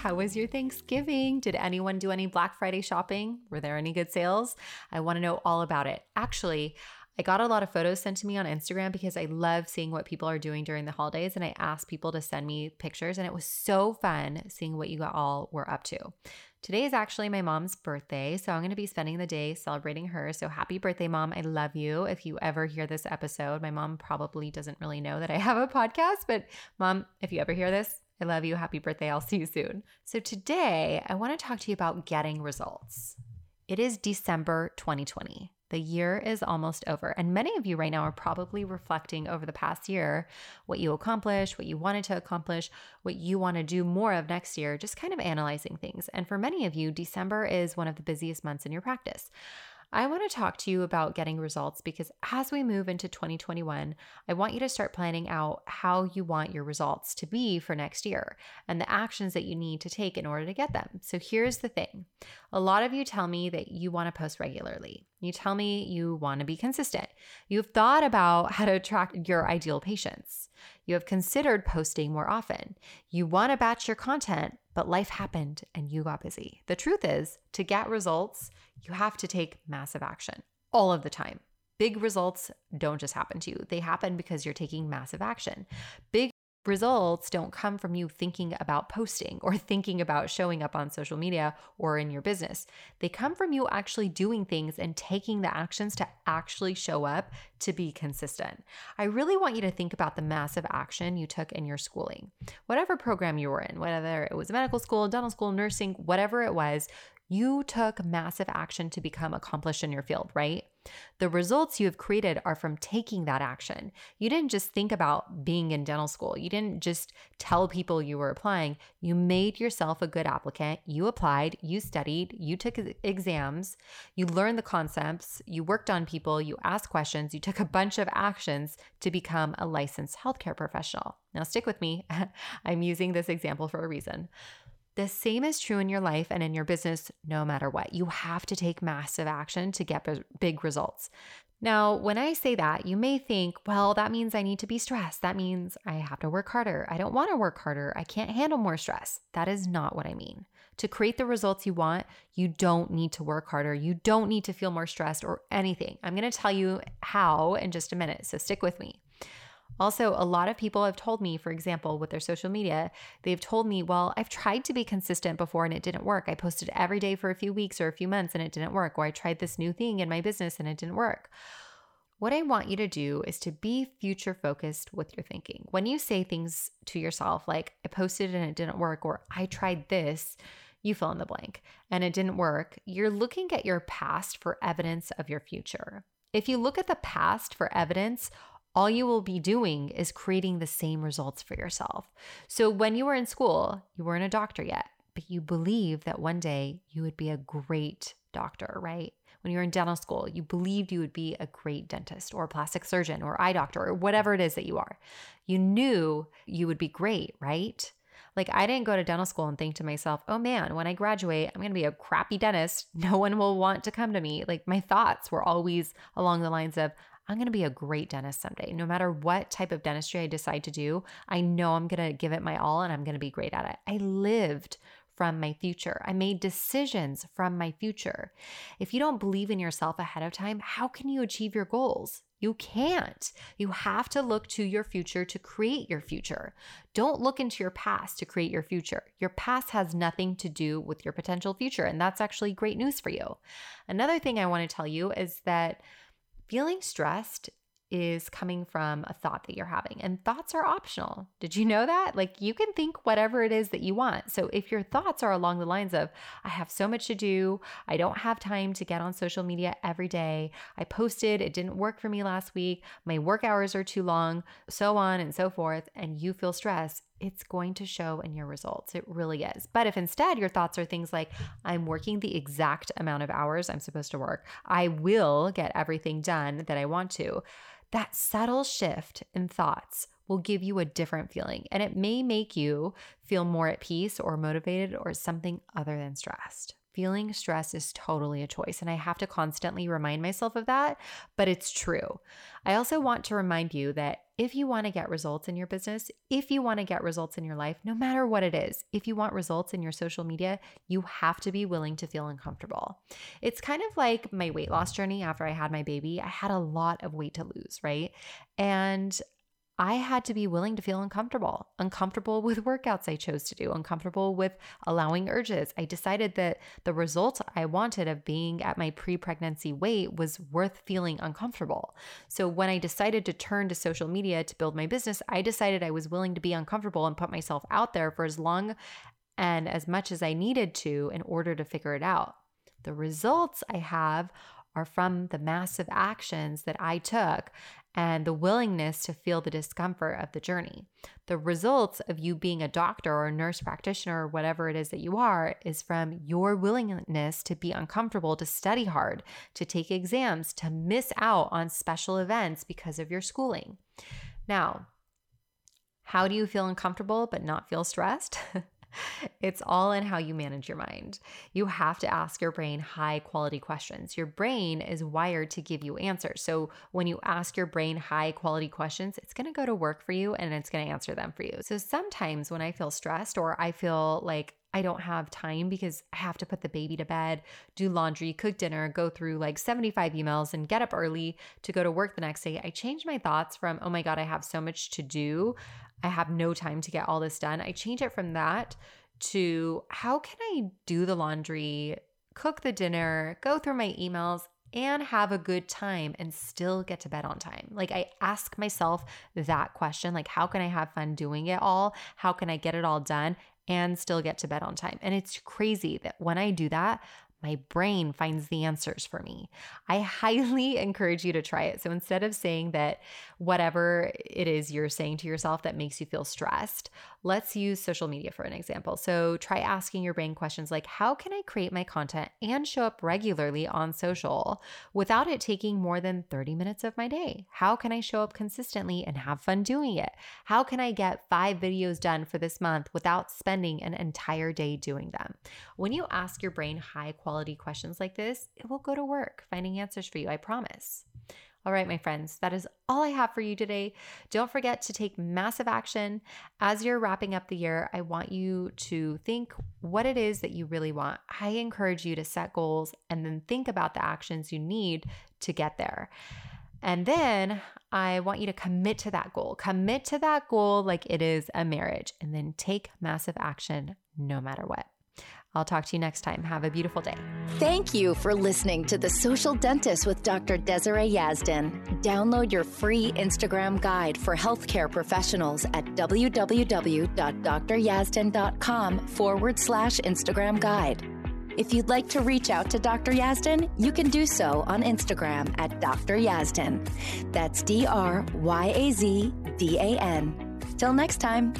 How was your Thanksgiving? Did anyone do any Black Friday shopping? Were there any good sales? I want to know all about it. Actually, I got a lot of photos sent to me on Instagram because I love seeing what people are doing during the holidays. And I asked people to send me pictures, and it was so fun seeing what you all were up to. Today is actually my mom's birthday, so I'm going to be spending the day celebrating her. So happy birthday, mom. I love you. If you ever hear this episode, my mom probably doesn't really know that I have a podcast, but mom, if you ever hear this, I love you. Happy birthday. I'll see you soon. So, today I want to talk to you about getting results. It is December 2020. The year is almost over. And many of you right now are probably reflecting over the past year what you accomplished, what you wanted to accomplish, what you want to do more of next year, just kind of analyzing things. And for many of you, December is one of the busiest months in your practice. I want to talk to you about getting results because as we move into 2021, I want you to start planning out how you want your results to be for next year and the actions that you need to take in order to get them. So here's the thing a lot of you tell me that you want to post regularly. You tell me you want to be consistent. You've thought about how to attract your ideal patients. You have considered posting more often. You want to batch your content, but life happened and you got busy. The truth is, to get results, you have to take massive action all of the time. Big results don't just happen to you, they happen because you're taking massive action. Big results don't come from you thinking about posting or thinking about showing up on social media or in your business. They come from you actually doing things and taking the actions to actually show up to be consistent. I really want you to think about the massive action you took in your schooling. Whatever program you were in, whether it was medical school, dental school, nursing, whatever it was, you took massive action to become accomplished in your field, right? The results you have created are from taking that action. You didn't just think about being in dental school. You didn't just tell people you were applying. You made yourself a good applicant. You applied, you studied, you took exams, you learned the concepts, you worked on people, you asked questions, you took a bunch of actions to become a licensed healthcare professional. Now, stick with me. I'm using this example for a reason. The same is true in your life and in your business, no matter what. You have to take massive action to get big results. Now, when I say that, you may think, well, that means I need to be stressed. That means I have to work harder. I don't want to work harder. I can't handle more stress. That is not what I mean. To create the results you want, you don't need to work harder. You don't need to feel more stressed or anything. I'm going to tell you how in just a minute. So stick with me. Also, a lot of people have told me, for example, with their social media, they've told me, well, I've tried to be consistent before and it didn't work. I posted every day for a few weeks or a few months and it didn't work. Or I tried this new thing in my business and it didn't work. What I want you to do is to be future focused with your thinking. When you say things to yourself like, I posted and it didn't work, or I tried this, you fill in the blank, and it didn't work, you're looking at your past for evidence of your future. If you look at the past for evidence, all you will be doing is creating the same results for yourself. So when you were in school, you weren't a doctor yet, but you believe that one day you would be a great doctor, right? When you were in dental school, you believed you would be a great dentist or plastic surgeon or eye doctor or whatever it is that you are. You knew you would be great, right? Like, I didn't go to dental school and think to myself, oh man, when I graduate, I'm going to be a crappy dentist. No one will want to come to me. Like, my thoughts were always along the lines of, I'm going to be a great dentist someday. No matter what type of dentistry I decide to do, I know I'm going to give it my all and I'm going to be great at it. I lived from my future. I made decisions from my future. If you don't believe in yourself ahead of time, how can you achieve your goals? You can't. You have to look to your future to create your future. Don't look into your past to create your future. Your past has nothing to do with your potential future. And that's actually great news for you. Another thing I want to tell you is that Feeling stressed is coming from a thought that you're having, and thoughts are optional. Did you know that? Like you can think whatever it is that you want. So if your thoughts are along the lines of, I have so much to do, I don't have time to get on social media every day, I posted, it didn't work for me last week, my work hours are too long, so on and so forth, and you feel stressed, it's going to show in your results. It really is. But if instead your thoughts are things like, I'm working the exact amount of hours I'm supposed to work, I will get everything done that I want to, that subtle shift in thoughts will give you a different feeling. And it may make you feel more at peace or motivated or something other than stressed. Feeling stress is totally a choice, and I have to constantly remind myself of that, but it's true. I also want to remind you that if you want to get results in your business, if you want to get results in your life, no matter what it is, if you want results in your social media, you have to be willing to feel uncomfortable. It's kind of like my weight loss journey after I had my baby. I had a lot of weight to lose, right? And I had to be willing to feel uncomfortable, uncomfortable with workouts I chose to do, uncomfortable with allowing urges. I decided that the result I wanted of being at my pre pregnancy weight was worth feeling uncomfortable. So when I decided to turn to social media to build my business, I decided I was willing to be uncomfortable and put myself out there for as long and as much as I needed to in order to figure it out. The results I have are from the massive actions that I took and the willingness to feel the discomfort of the journey. The results of you being a doctor or a nurse practitioner or whatever it is that you are is from your willingness to be uncomfortable, to study hard, to take exams, to miss out on special events because of your schooling. Now, how do you feel uncomfortable but not feel stressed? it's all in how you manage your mind. You have to ask your brain high quality questions. Your brain is wired to give you answers. So when you ask your brain high quality questions, it's going to go to work for you and it's going to answer them for you. So sometimes when I feel stressed or I feel like I don't have time because I have to put the baby to bed, do laundry, cook dinner, go through like 75 emails, and get up early to go to work the next day. I change my thoughts from, oh my God, I have so much to do. I have no time to get all this done. I change it from that to how can I do the laundry, cook the dinner, go through my emails, and have a good time and still get to bed on time. Like I ask myself that question like how can I have fun doing it all? How can I get it all done and still get to bed on time? And it's crazy that when I do that, my brain finds the answers for me. I highly encourage you to try it. So instead of saying that whatever it is you're saying to yourself that makes you feel stressed, let's use social media for an example. So try asking your brain questions like How can I create my content and show up regularly on social without it taking more than 30 minutes of my day? How can I show up consistently and have fun doing it? How can I get five videos done for this month without spending an entire day doing them? When you ask your brain high quality questions like this, it will go to work finding answers for you, I promise. All right, my friends, that is all I have for you today. Don't forget to take massive action. As you're wrapping up the year, I want you to think what it is that you really want. I encourage you to set goals and then think about the actions you need to get there. And then I want you to commit to that goal. Commit to that goal like it is a marriage, and then take massive action no matter what. I'll talk to you next time. Have a beautiful day. Thank you for listening to The Social Dentist with Dr. Desiree Yazdan. Download your free Instagram guide for healthcare professionals at www.dryazdan.com forward slash Instagram guide. If you'd like to reach out to Dr. Yazdan, you can do so on Instagram at Dr. Yazdan. That's D R Y A Z D A N. Till next time.